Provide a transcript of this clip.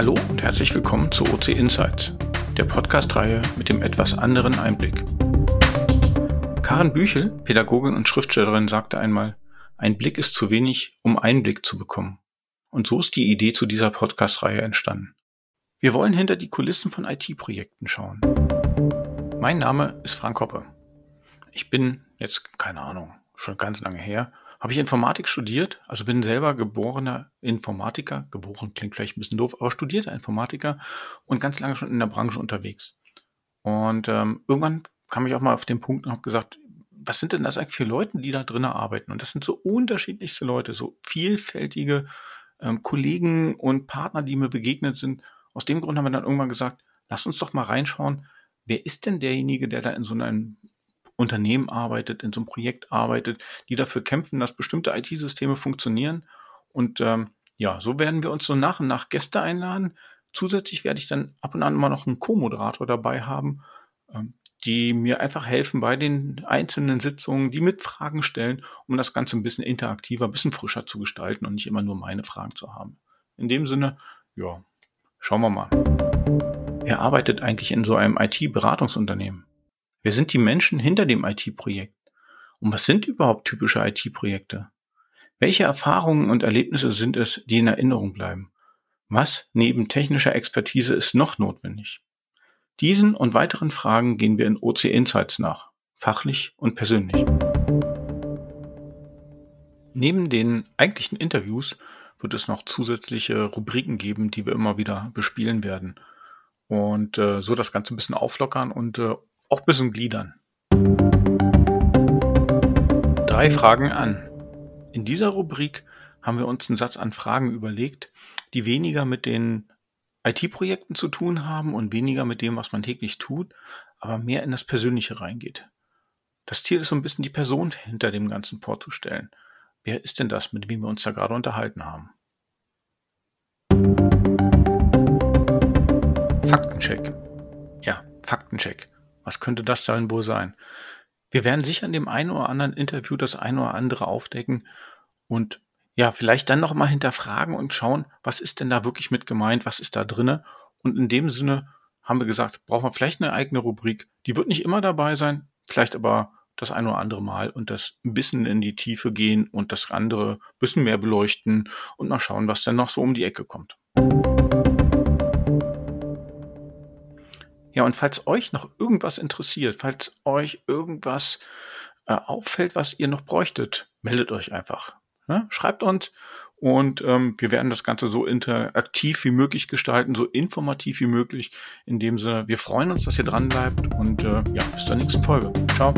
Herzlich willkommen zu OC Insights, der Podcast-Reihe mit dem etwas anderen Einblick. Karen Büchel, Pädagogin und Schriftstellerin, sagte einmal, ein Blick ist zu wenig, um Einblick zu bekommen. Und so ist die Idee zu dieser Podcast-Reihe entstanden. Wir wollen hinter die Kulissen von IT-Projekten schauen. Mein Name ist Frank Hoppe. Ich bin jetzt, keine Ahnung, schon ganz lange her, habe ich Informatik studiert, also bin selber geborener Informatiker, geboren klingt vielleicht ein bisschen doof, aber studierter Informatiker und ganz lange schon in der Branche unterwegs. Und ähm, irgendwann kam ich auch mal auf den Punkt und habe gesagt, was sind denn das eigentlich für Leute, die da drinnen arbeiten? Und das sind so unterschiedlichste Leute, so vielfältige ähm, Kollegen und Partner, die mir begegnet sind. Aus dem Grund haben wir dann irgendwann gesagt, lass uns doch mal reinschauen, wer ist denn derjenige, der da in so einem Unternehmen arbeitet, in so einem Projekt arbeitet, die dafür kämpfen, dass bestimmte IT-Systeme funktionieren. Und ähm, ja, so werden wir uns so nach und nach Gäste einladen. Zusätzlich werde ich dann ab und an immer noch einen Co-Moderator dabei haben, ähm, die mir einfach helfen bei den einzelnen Sitzungen, die mit Fragen stellen, um das Ganze ein bisschen interaktiver, ein bisschen frischer zu gestalten und nicht immer nur meine Fragen zu haben. In dem Sinne, ja, schauen wir mal. Wer arbeitet eigentlich in so einem IT-Beratungsunternehmen? Wer sind die Menschen hinter dem IT-Projekt? Und was sind überhaupt typische IT-Projekte? Welche Erfahrungen und Erlebnisse sind es, die in Erinnerung bleiben? Was neben technischer Expertise ist noch notwendig? Diesen und weiteren Fragen gehen wir in OC Insights nach, fachlich und persönlich. Neben den eigentlichen Interviews wird es noch zusätzliche Rubriken geben, die wir immer wieder bespielen werden und äh, so das Ganze ein bisschen auflockern und äh, auch bisschen gliedern. Drei Fragen an. In dieser Rubrik haben wir uns einen Satz an Fragen überlegt, die weniger mit den IT-Projekten zu tun haben und weniger mit dem, was man täglich tut, aber mehr in das Persönliche reingeht. Das Ziel ist so ein bisschen die Person hinter dem Ganzen vorzustellen. Wer ist denn das, mit wem wir uns da gerade unterhalten haben? Faktencheck. Ja, Faktencheck. Was könnte das dann wohl sein? Wir werden sicher in dem einen oder anderen Interview das eine oder andere aufdecken und ja, vielleicht dann nochmal hinterfragen und schauen, was ist denn da wirklich mit gemeint, was ist da drinne? Und in dem Sinne haben wir gesagt, brauchen wir vielleicht eine eigene Rubrik. Die wird nicht immer dabei sein, vielleicht aber das eine oder andere Mal und das ein bisschen in die Tiefe gehen und das andere ein bisschen mehr beleuchten und mal schauen, was dann noch so um die Ecke kommt. Ja, und falls euch noch irgendwas interessiert, falls euch irgendwas äh, auffällt, was ihr noch bräuchtet, meldet euch einfach. Ne? Schreibt uns und ähm, wir werden das Ganze so interaktiv wie möglich gestalten, so informativ wie möglich. In dem Sinne, wir freuen uns, dass ihr dran bleibt und äh, ja, bis zur nächsten Folge. Ciao.